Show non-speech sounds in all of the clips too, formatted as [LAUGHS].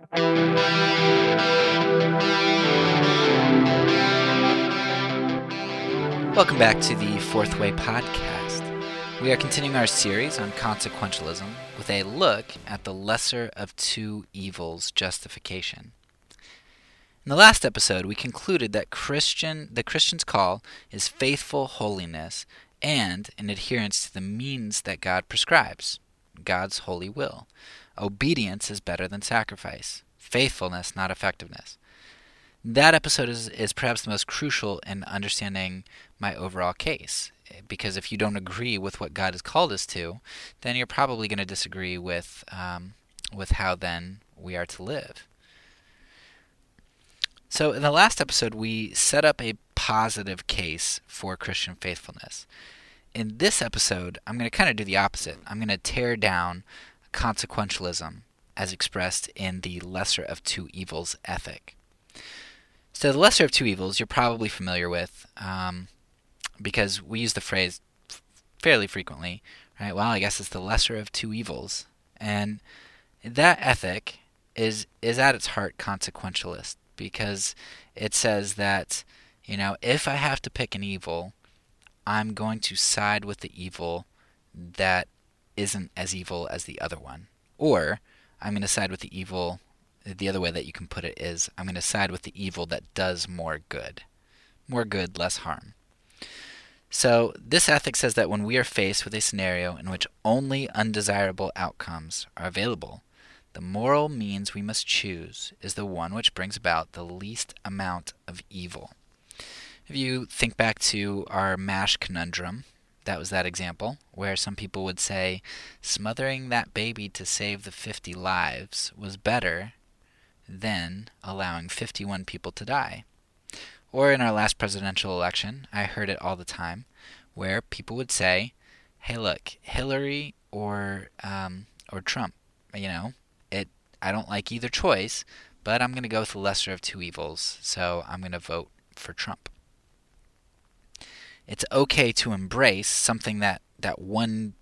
Welcome back to the Fourth Way podcast. We are continuing our series on consequentialism with a look at the lesser of two evils justification. In the last episode, we concluded that Christian the Christian's call is faithful holiness and an adherence to the means that God prescribes, God's holy will. Obedience is better than sacrifice. Faithfulness, not effectiveness that episode is, is perhaps the most crucial in understanding my overall case. Because if you don't agree with what God has called us to, then you're probably going to disagree with um, with how then we are to live. So in the last episode, we set up a positive case for Christian faithfulness. In this episode, I'm going to kind of do the opposite. I'm going to tear down consequentialism as expressed in the lesser of two evils ethic. So the lesser of two evils you're probably familiar with um, because we use the phrase fairly frequently, right? Well, I guess it's the lesser of two evils, and that ethic is is at its heart consequentialist because it says that you know if I have to pick an evil, I'm going to side with the evil that isn't as evil as the other one, or I'm going to side with the evil the other way that you can put it is I'm going to side with the evil that does more good. More good, less harm. So, this ethic says that when we are faced with a scenario in which only undesirable outcomes are available, the moral means we must choose is the one which brings about the least amount of evil. If you think back to our MASH conundrum, that was that example, where some people would say smothering that baby to save the 50 lives was better than allowing 51 people to die. Or in our last presidential election, I heard it all the time, where people would say, "Hey, look, Hillary or um, or Trump, you know, it. I don't like either choice, but I'm going to go with the lesser of two evils, so I'm going to vote for Trump." It's okay to embrace something that that one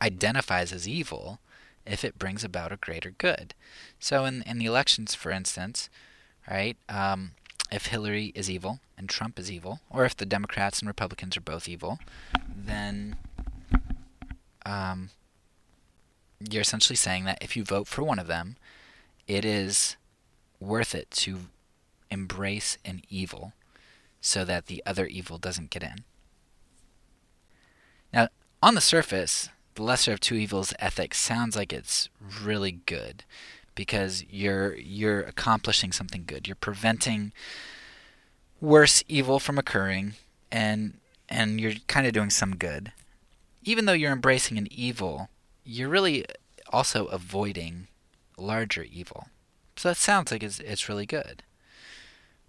identifies as evil, if it brings about a greater good. So in in the elections, for instance, right? Um, if Hillary is evil and Trump is evil, or if the Democrats and Republicans are both evil, then um, you're essentially saying that if you vote for one of them, it is worth it to embrace an evil so that the other evil doesn't get in. On the surface, the lesser of two evils ethic sounds like it's really good because you're you're accomplishing something good. You're preventing worse evil from occurring and and you're kind of doing some good. Even though you're embracing an evil, you're really also avoiding larger evil. So that sounds like it's, it's really good.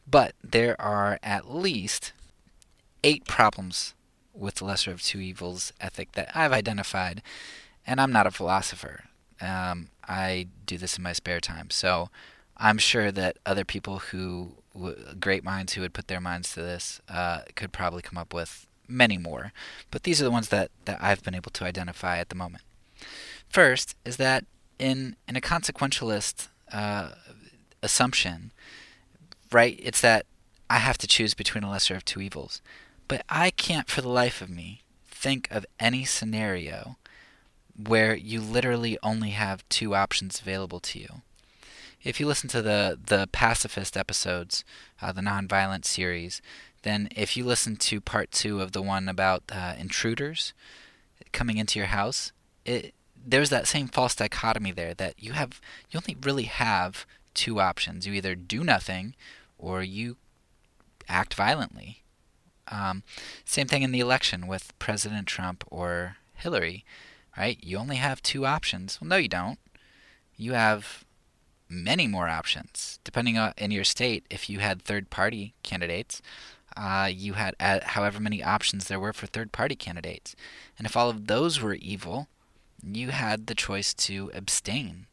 But there are at least eight problems with the lesser of two evils ethic that I've identified, and I'm not a philosopher. Um, I do this in my spare time, so I'm sure that other people who great minds who would put their minds to this uh, could probably come up with many more. But these are the ones that, that I've been able to identify at the moment. First is that in in a consequentialist uh, assumption, right? It's that I have to choose between a lesser of two evils. But I can't for the life of me think of any scenario where you literally only have two options available to you. If you listen to the the pacifist episodes, uh, the nonviolent series, then if you listen to part two of the one about uh, intruders coming into your house, it there's that same false dichotomy there that you have you only really have two options. You either do nothing or you act violently. Um, same thing in the election with President Trump or Hillary, right? You only have two options. Well, no, you don't. You have many more options. Depending on in your state, if you had third-party candidates, uh, you had uh, however many options there were for third-party candidates, and if all of those were evil, you had the choice to abstain.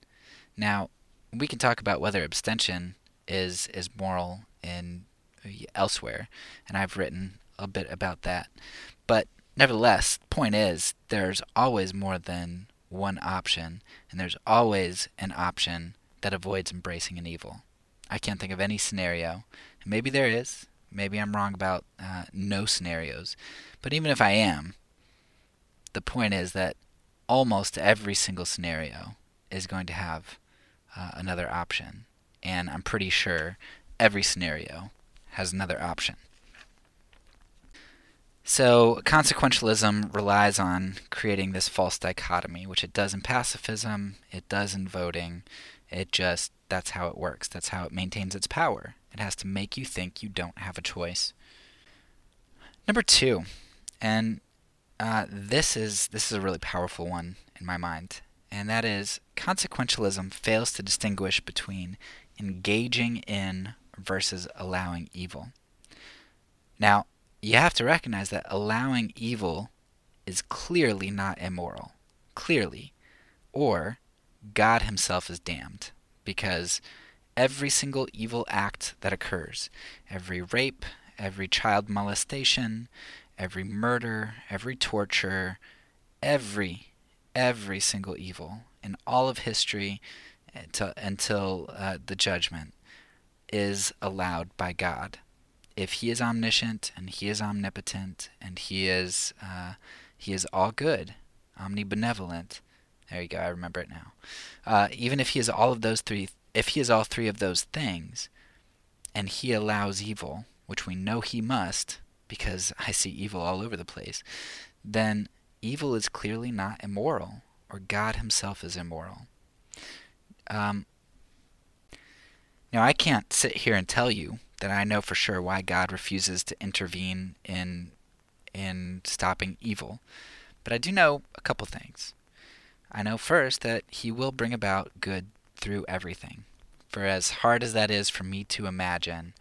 Now, we can talk about whether abstention is is moral in elsewhere, and I've written a bit about that. But nevertheless, point is there's always more than one option, and there's always an option that avoids embracing an evil. I can't think of any scenario. Maybe there is. Maybe I'm wrong about uh, no scenarios. But even if I am, the point is that almost every single scenario is going to have uh, another option. And I'm pretty sure every scenario has another option. So, consequentialism relies on creating this false dichotomy, which it does in pacifism, it does in voting. It just, that's how it works. That's how it maintains its power. It has to make you think you don't have a choice. Number two, and uh, this is this is a really powerful one in my mind, and that is consequentialism fails to distinguish between engaging in versus allowing evil. Now, you have to recognize that allowing evil is clearly not immoral, clearly, or God Himself is damned, because every single evil act that occurs, every rape, every child molestation, every murder, every torture, every, every single evil in all of history until, until uh, the judgment is allowed by God. If He is omniscient and He is omnipotent and He is uh, He is all good, omnibenevolent. There you go. I remember it now. Uh, even if He is all of those three, if He is all three of those things, and He allows evil, which we know He must, because [LAUGHS] I see evil all over the place, then evil is clearly not immoral, or God Himself is immoral. Um, now, I can't sit here and tell you that I know for sure why God refuses to intervene in in stopping evil, but I do know a couple things. I know first that He will bring about good through everything. For as hard as that is for me to imagine,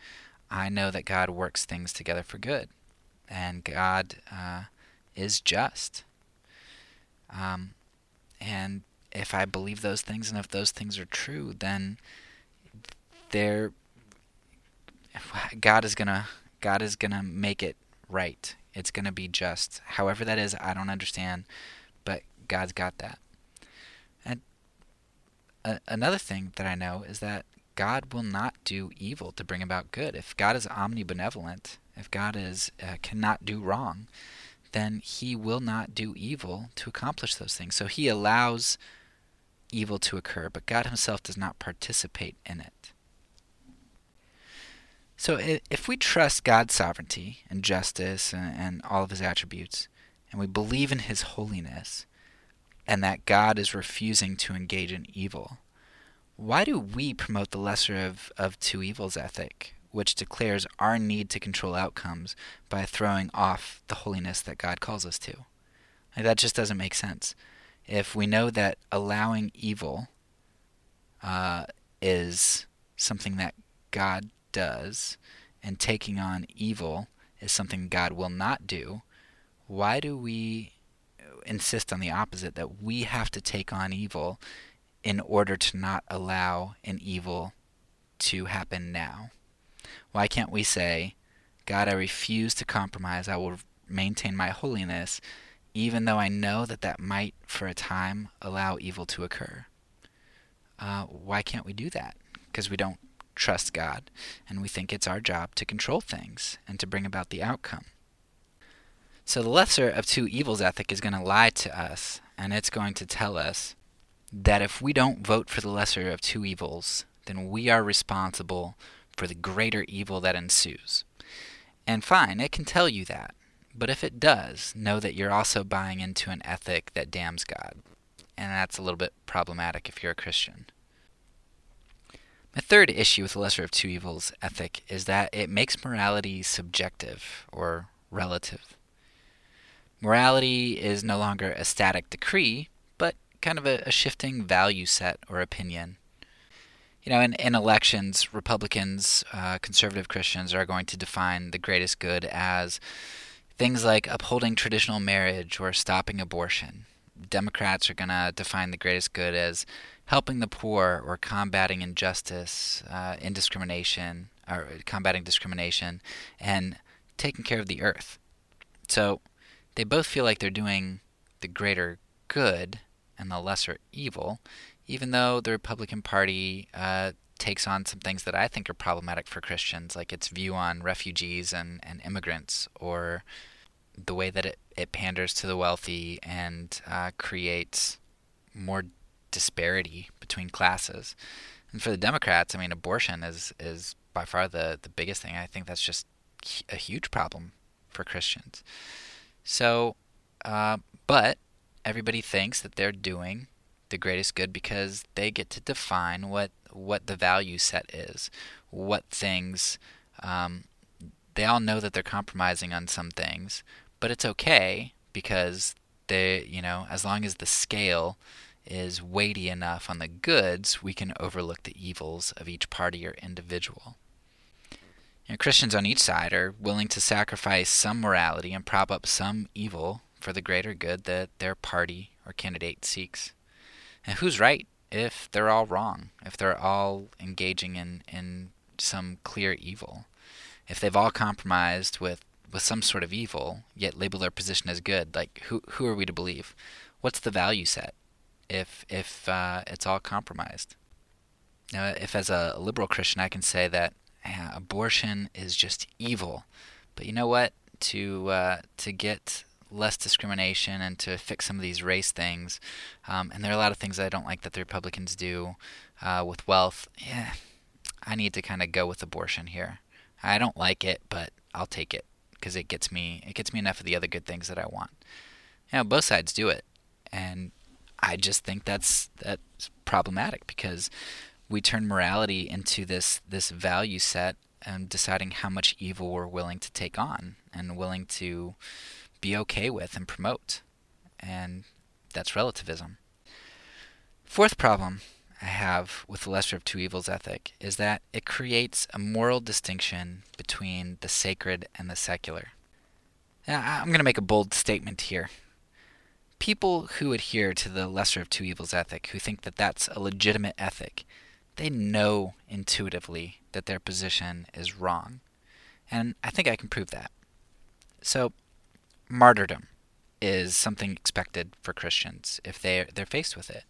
I know that God works things together for good, and God uh, is just. Um, and if I believe those things, and if those things are true, then there God is gonna God is gonna make it right. It's gonna be just. However that is, I don't understand, but God's got that. And a- another thing that I know is that God will not do evil to bring about good. If God is omnibenevolent, if God is uh, cannot do wrong, then He will not do evil to accomplish those things. So He allows evil to occur, but God Himself does not participate in it. So if we trust God's sovereignty and justice and, and, all of his attributes, and we believe in his holiness, and that God is refusing to engage in evil, why do we promote the lesser of, of two evils ethic, which declares our need to control outcomes by throwing off the holiness that God calls us to? Like, that just doesn't make sense. If we know that allowing evil uh, is something that God does and taking on evil is something God will not do, why do we insist on the opposite that we have to take on evil in order to not allow an evil to happen now? Why can't we say, God, I refuse to compromise. I will maintain my holiness, even though I know that that might, for a time, allow evil to occur? Uh, why can't we do that? Because we don't trust God, and we think it's our job to control things and to bring about the outcome. So the lesser of two evils ethic is going to lie to us, and it's going to tell us that if we don't vote for the lesser of two evils, then we are responsible for the greater evil that ensues. And fine, it can tell you that. But if it does, know that you're also buying into an ethic that damns God. And that's a little bit problematic if you're a Christian. My third issue with the lesser of two evils ethic is that it makes morality subjective or relative. Morality is no longer a static decree, but kind of a, a shifting value set or opinion. You know, in, in elections, Republicans, uh, conservative Christians are going to define the greatest good as things like upholding traditional marriage or stopping abortion. Democrats are going to define the greatest good as helping the poor or combating injustice, uh, indiscrimination, or combating discrimination, and taking care of the earth. So they both feel like they're doing the greater good and the lesser evil, even though the Republican Party uh, takes on some things that I think are problematic for Christians, like its view on refugees and, and immigrants, or the way that it, it panders to the wealthy and uh, creates more disparity between classes. And for the Democrats, I mean, abortion is is by far the the biggest thing. I think that's just a huge problem for Christians. So, uh, but everybody thinks that they're doing the greatest good because they get to define what what the value set is, what things. Um, they all know that they're compromising on some things, but it's okay because they, you know, as long as the scale is weighty enough on the goods, we can overlook the evils of each party or individual. You know, Christians on each side are willing to sacrifice some morality and prop up some evil for the greater good that their party or candidate seeks. And who's right if they're all wrong, if they're all engaging in, in some clear evil? If they've all compromised with, with some sort of evil, yet label their position as good, like who who are we to believe? What's the value set if if uh, it's all compromised? Now, if as a liberal Christian I can say that yeah, abortion is just evil. But you know what? To uh, to get less discrimination and to fix some of these race things, um, and there are a lot of things I don't like that the Republicans do uh, with wealth. Yeah, I need to kind of go with abortion here. I don't like it, but I'll take it because it gets me it gets me enough of the other good things that I want. You know, both sides do it, and I just think that's that's problematic because we turn morality into this this value set and deciding how much evil we're willing to take on and willing to be okay with and promote. And that's relativism. Fourth problem I have with the lesser of two evils ethic is that it creates a moral distinction between the sacred and the secular. Now, I'm going to make a bold statement here. People who adhere to the lesser of two evils ethic, who think that that's a legitimate ethic, they know intuitively that their position is wrong. And I think I can prove that. So, martyrdom is something expected for Christians if they they're faced with it.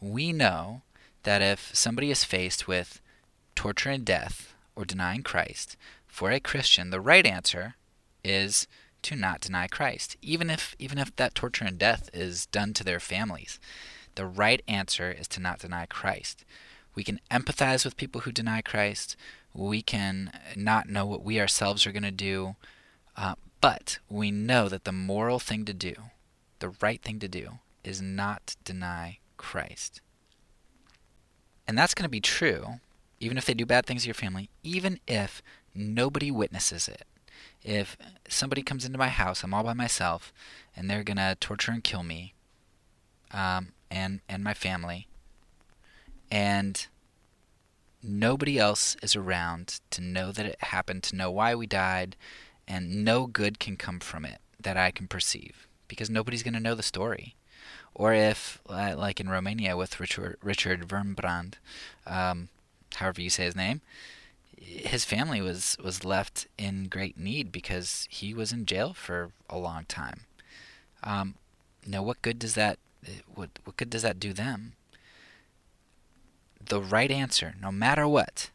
We know that if somebody is faced with torture and death or denying Christ, for a Christian, the right answer is to not deny Christ, even if even if that torture and death is done to their families. The right answer is to not deny Christ. We can empathize with people who deny Christ. We can not know what we ourselves are going to do. Uh, but we know that the moral thing to do, the right thing to do, is not deny Christ. And that's going to be true even if they do bad things to your family, even if nobody witnesses it. If somebody comes into my house, I'm all by myself, and they're going to torture and kill me um, and, and my family, and nobody else is around to know that it happened, to know why we died, and no good can come from it that I can perceive because nobody's going to know the story. Or if, like in Romania with Richard, Richard Wurmbrand, um, however you say his name, his family was, was left in great need because he was in jail for a long time. Um, now, what good does that what what good does that do them? the right answer, no matter what,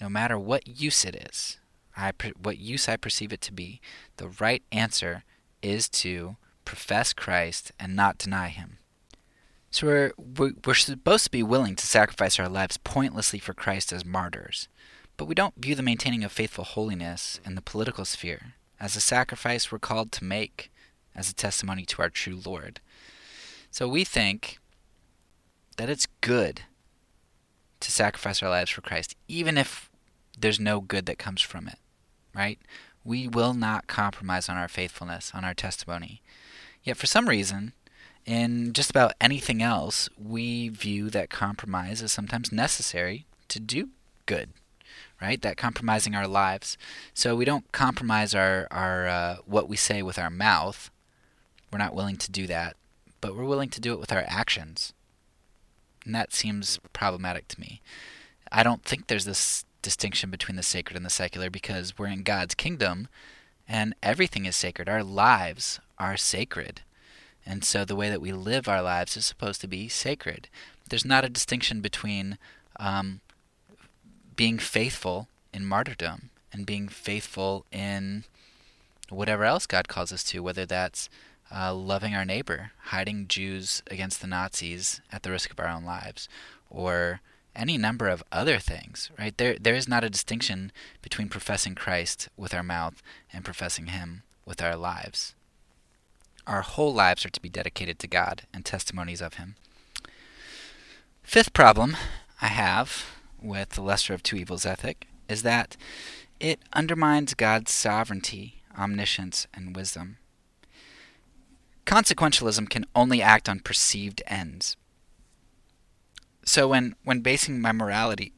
no matter what use it is, I, what use I perceive it to be, the right answer is to profess Christ and not deny Him. So we're, we're supposed to be willing to sacrifice our lives pointlessly for Christ as martyrs, but we don't view the maintaining of faithful holiness in the political sphere as a sacrifice we're called to make as a testimony to our true Lord. So we think that it's good to sacrifice our lives for Christ, even if there's no good that comes from it, right? We will not compromise on our faithfulness, on our testimony. Yet, for some reason, in just about anything else, we view that compromise as sometimes necessary to do good, right? That compromising our lives. So we don't compromise our our uh, what we say with our mouth. We're not willing to do that, but we're willing to do it with our actions. And that seems problematic to me. I don't think there's this distinction between the sacred and the secular because we're in God's kingdom and everything is sacred. Our lives are sacred. And so the way that we live our lives is supposed to be sacred. There's not a distinction between um, being faithful in martyrdom and being faithful in whatever else God calls us to, whether that's uh, loving our neighbor, hiding Jews against the Nazis at the risk of our own lives, or any number of other things, right? There, there is not a distinction between professing Christ with our mouth and professing Him with our lives. Our whole lives are to be dedicated to God and testimonies of Him. Fifth problem I have with the lesser of two evils ethic is that it undermines God's sovereignty, omniscience, and wisdom. Consequentialism can only act on perceived ends. So when, when basing my morality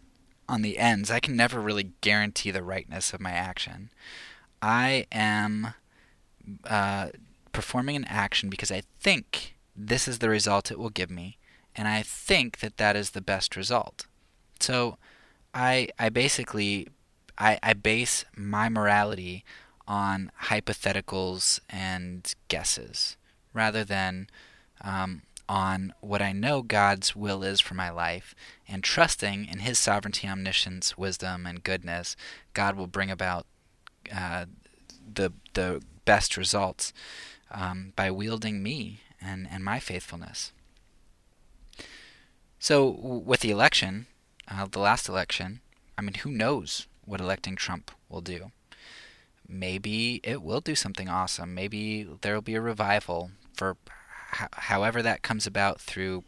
on the ends, I can never really guarantee the rightness of my action. I am uh, performing an action because I think this is the result it will give me, and I think that that is the best result. So I I basically I, I base my morality on hypotheticals and guesses rather than um, on what I know God's will is for my life and trusting in His sovereignty, omniscience, wisdom, and goodness, God will bring about uh, the the best results um, by wielding me and, and my faithfulness. So, with the election, uh, the last election, I mean, who knows what electing Trump will do? Maybe it will do something awesome. Maybe there will be a revival for however that comes about through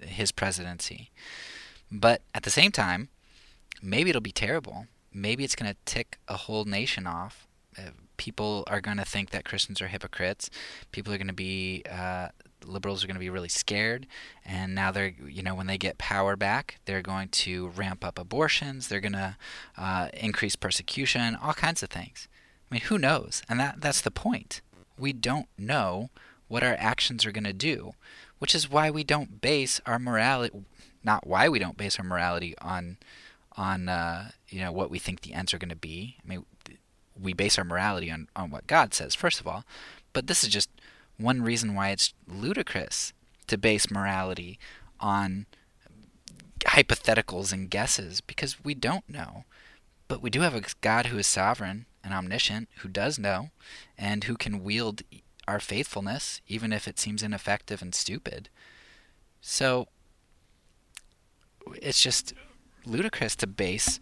his presidency. But at the same time, maybe it'll be terrible. Maybe it's going to tick a whole nation off. Uh, people are going to think that Christians are hypocrites. People are going to be uh, liberals are going to be really scared, and now they're you know when they get power back, they're going to ramp up abortions. They're going to uh, increase persecution, all kinds of things. I mean, who knows? And that that's the point. We don't know what our actions are going to do, which is why we don't base our morality. Not why we don't base our morality on on uh, you know what we think the ends are going to be. I mean, we base our morality on, on what God says, first of all. But this is just one reason why it's ludicrous to base morality on hypotheticals and guesses, because we don't know. But we do have a God who is sovereign and omniscient, who does know, and who can wield our faithfulness, even if it seems ineffective and stupid. So it's just ludicrous to base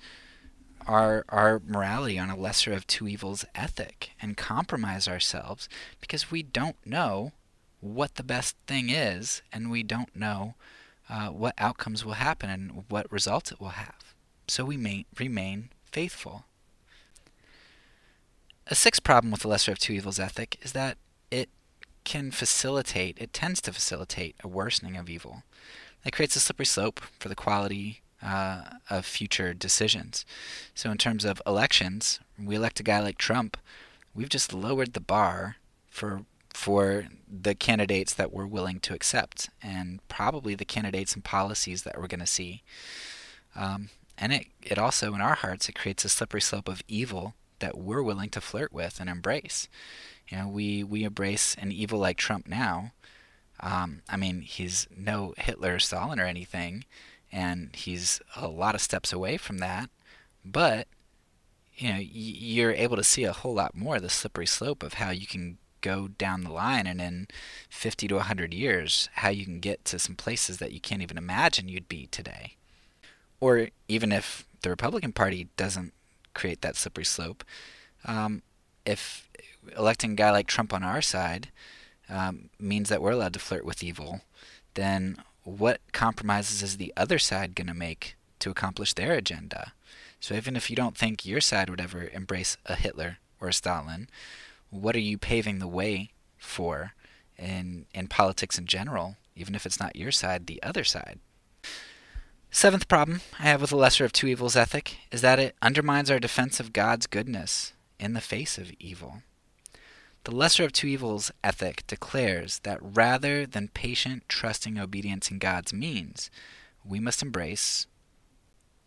our our morality on a lesser of two evils ethic and compromise ourselves because we don't know what the best thing is and we don't know uh, what outcomes will happen and what results it will have. So we may remain faithful. A sixth problem with the lesser of two evils ethic is that can facilitate, it tends to facilitate a worsening of evil. It creates a slippery slope for the quality uh, of future decisions. So, in terms of elections, we elect a guy like Trump, we've just lowered the bar for for the candidates that we're willing to accept, and probably the candidates and policies that we're going to see. Um, and it it also in our hearts it creates a slippery slope of evil that we're willing to flirt with and embrace. You know, we we embrace an evil like Trump now. Um, I mean, he's no Hitler, or Stalin, or anything and he's a lot of steps away from that. But you know, you're able to see a whole lot more of the slippery slope of how you can go down the line and in 50 to 100 years how you can get to some places that you can't even imagine you'd be today or even if the republican party doesn't create that slippery slope um, if electing a guy like trump on our side um, means that we're allowed to flirt with evil then what compromises is the other side going to make to accomplish their agenda? So even if you don't think your side would ever embrace a Hitler or a Stalin, what are you paving the way for in in politics in general, even if it's not your side, the other side? Seventh problem I have with the lesser of two evils ethic is that it undermines our defense of God's goodness in the face of evil. The lesser of two evils ethic declares that rather than patient, trusting obedience in God's means, we must embrace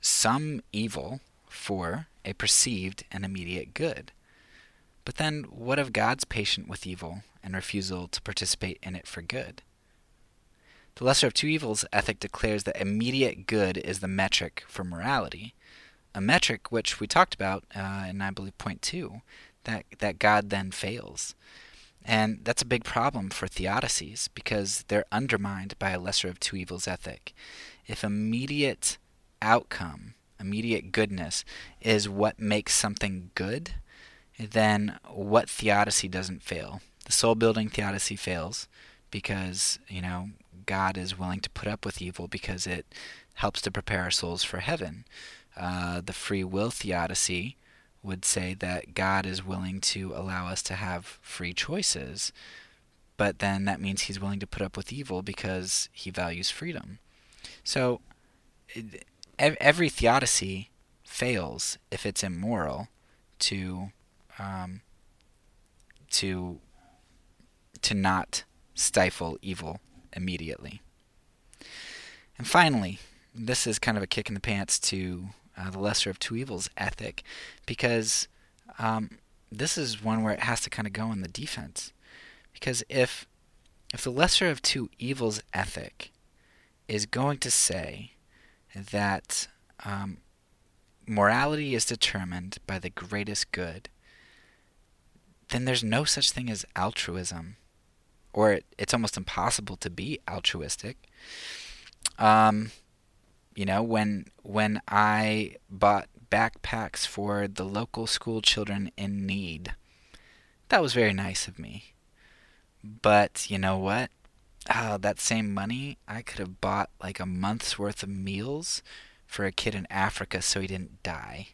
some evil for a perceived and immediate good. But then, what of God's patient with evil and refusal to participate in it for good? The lesser of two evils ethic declares that immediate good is the metric for morality, a metric which we talked about uh, in, I believe, point two, that, that God then fails. And that's a big problem for theodicies because they're undermined by a lesser of two evils ethic. If immediate outcome, immediate goodness, is what makes something good, then what theodicy doesn't fail? The soul building theodicy fails because, you know, God is willing to put up with evil because it helps to prepare our souls for heaven. Uh, the free will theodicy would say that God is willing to allow us to have free choices, but then that means he's willing to put up with evil because he values freedom. So every theodicy fails if it's immoral to um, to to not stifle evil immediately. And finally, this is kind of a kick in the pants to uh, the lesser of two evils ethic, because um, this is one where it has to kind of go in the defense. Because if if the lesser of two evils ethic is going to say that um, morality is determined by the greatest good, then there's no such thing as altruism, or it, it's almost impossible to be altruistic. Um, you know, when when I bought backpacks for the local school children in need, that was very nice of me. But you know what? Uh, that same money, I could have bought like a month's worth of meals for a kid in Africa so he didn't die.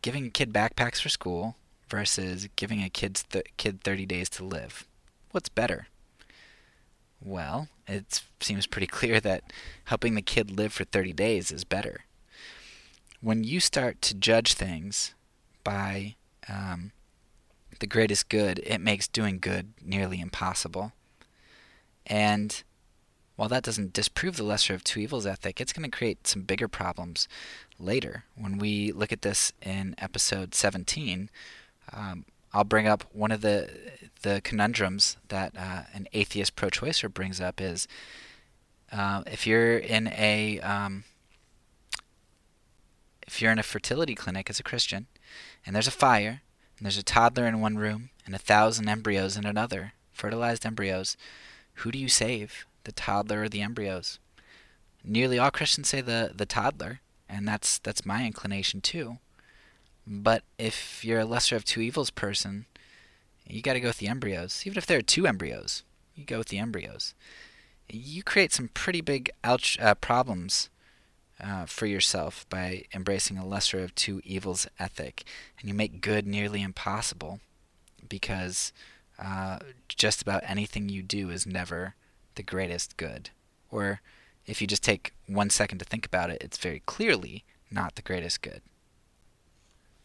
Giving a kid backpacks for school versus giving a kid's th- kid 30 days to live. What's better? Well, it seems pretty clear that helping the kid live for 30 days is better. When you start to judge things by um, the greatest good, it makes doing good nearly impossible. And while that doesn't disprove the lesser of two evils ethic, it's going to create some bigger problems later. When we look at this in episode 17, um, I'll bring up one of the the conundrums that uh, an atheist pro-choicer brings up is uh, if you're in a um, if you're in a fertility clinic as a Christian and there's a fire and there's a toddler in one room and a thousand embryos in another, fertilized embryos, who do you save, the toddler or the embryos? Nearly all Christians say the the toddler, and that's that's my inclination too. But if you're a lesser of two evils person, you got to go with the embryos. Even if there are two embryos, you go with the embryos. You create some pretty big uh, problems uh, for yourself by embracing a lesser of two evils ethic, and you make good nearly impossible because uh, just about anything you do is never the greatest good. Or if you just take one second to think about it, it's very clearly not the greatest good.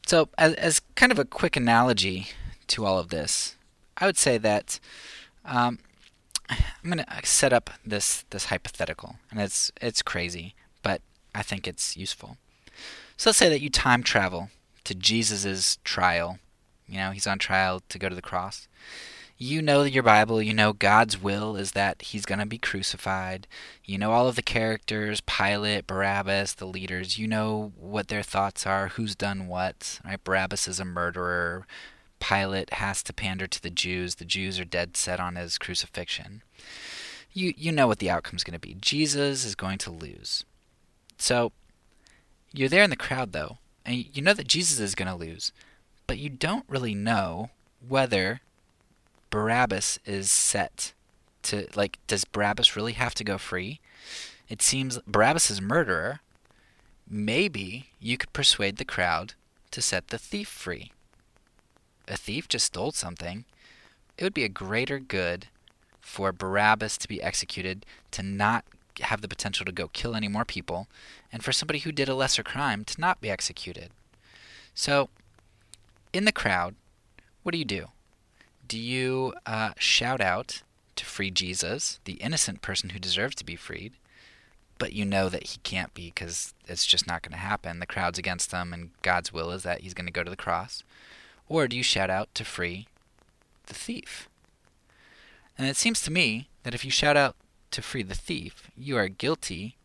So, as, as kind of a quick analogy to all of this, I would say that um, I'm going to set up this this hypothetical, and it's it's crazy, but I think it's useful. So let's say that you time travel to Jesus's trial. You know, he's on trial to go to the cross you know your Bible, you know God's will is that he's going to be crucified. You know all of the characters, Pilate, Barabbas, the leaders. You know what their thoughts are, who's done what. Right? Barabbas is a murderer. Pilate has to pander to the Jews. The Jews are dead set on his crucifixion. You you know what the outcome's going to be. Jesus is going to lose. So you're there in the crowd though, and you know that Jesus is going to lose, but you don't really know whether Barabbas is set to like does Barabbas really have to go free? It seems Barabbas is murderer. Maybe you could persuade the crowd to set the thief free. A thief just stole something. It would be a greater good for Barabbas to be executed to not have the potential to go kill any more people, and for somebody who did a lesser crime to not be executed. So, in the crowd, what do you do? Do you uh, shout out to free Jesus, the innocent person who deserves to be freed, but you know that he can't be because it's just not going to happen? The crowd's against him, and God's will is that he's going to go to the cross. Or do you shout out to free the thief? And it seems to me that if you shout out to free the thief, you are guilty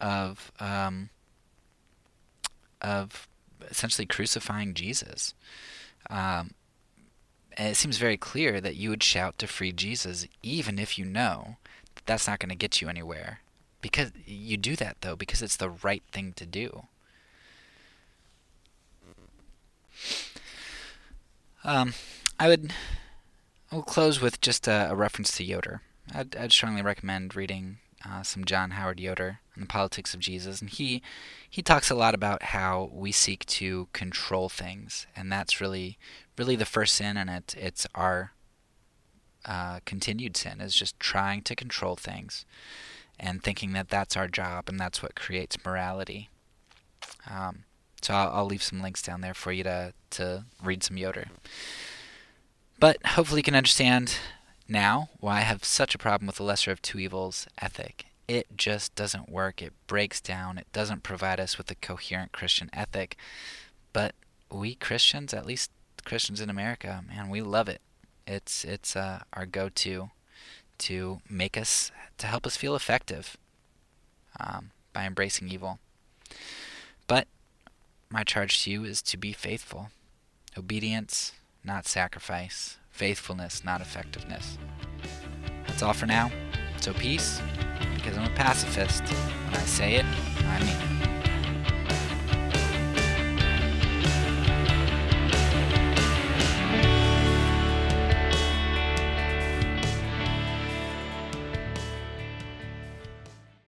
of um, of essentially crucifying Jesus. Um, and it seems very clear that you would shout to free Jesus, even if you know that that's not going to get you anywhere. Because you do that though, because it's the right thing to do. Um, I would. I'll close with just a, a reference to Yoder. I'd, I'd strongly recommend reading uh, some John Howard Yoder on the politics of Jesus, and he he talks a lot about how we seek to control things, and that's really really the first sin, and it, it's our uh, continued sin is just trying to control things and thinking that that's our job and that's what creates morality. Um, so I'll, I'll, leave some links down there for you to to read some Yoder. But hopefully you can understand now why I have such a problem with the lesser of two evils ethic. It just doesn't work. It breaks down. It doesn't provide us with a coherent Christian ethic. But we Christians, at least Christians in America, man, we love it. It's it's uh, our go-to to make us to help us feel effective um, by embracing evil. But my charge to you is to be faithful. Obedience, not sacrifice. Faithfulness, not effectiveness. That's all for now. So peace, because I'm a pacifist. When I say it, I mean it.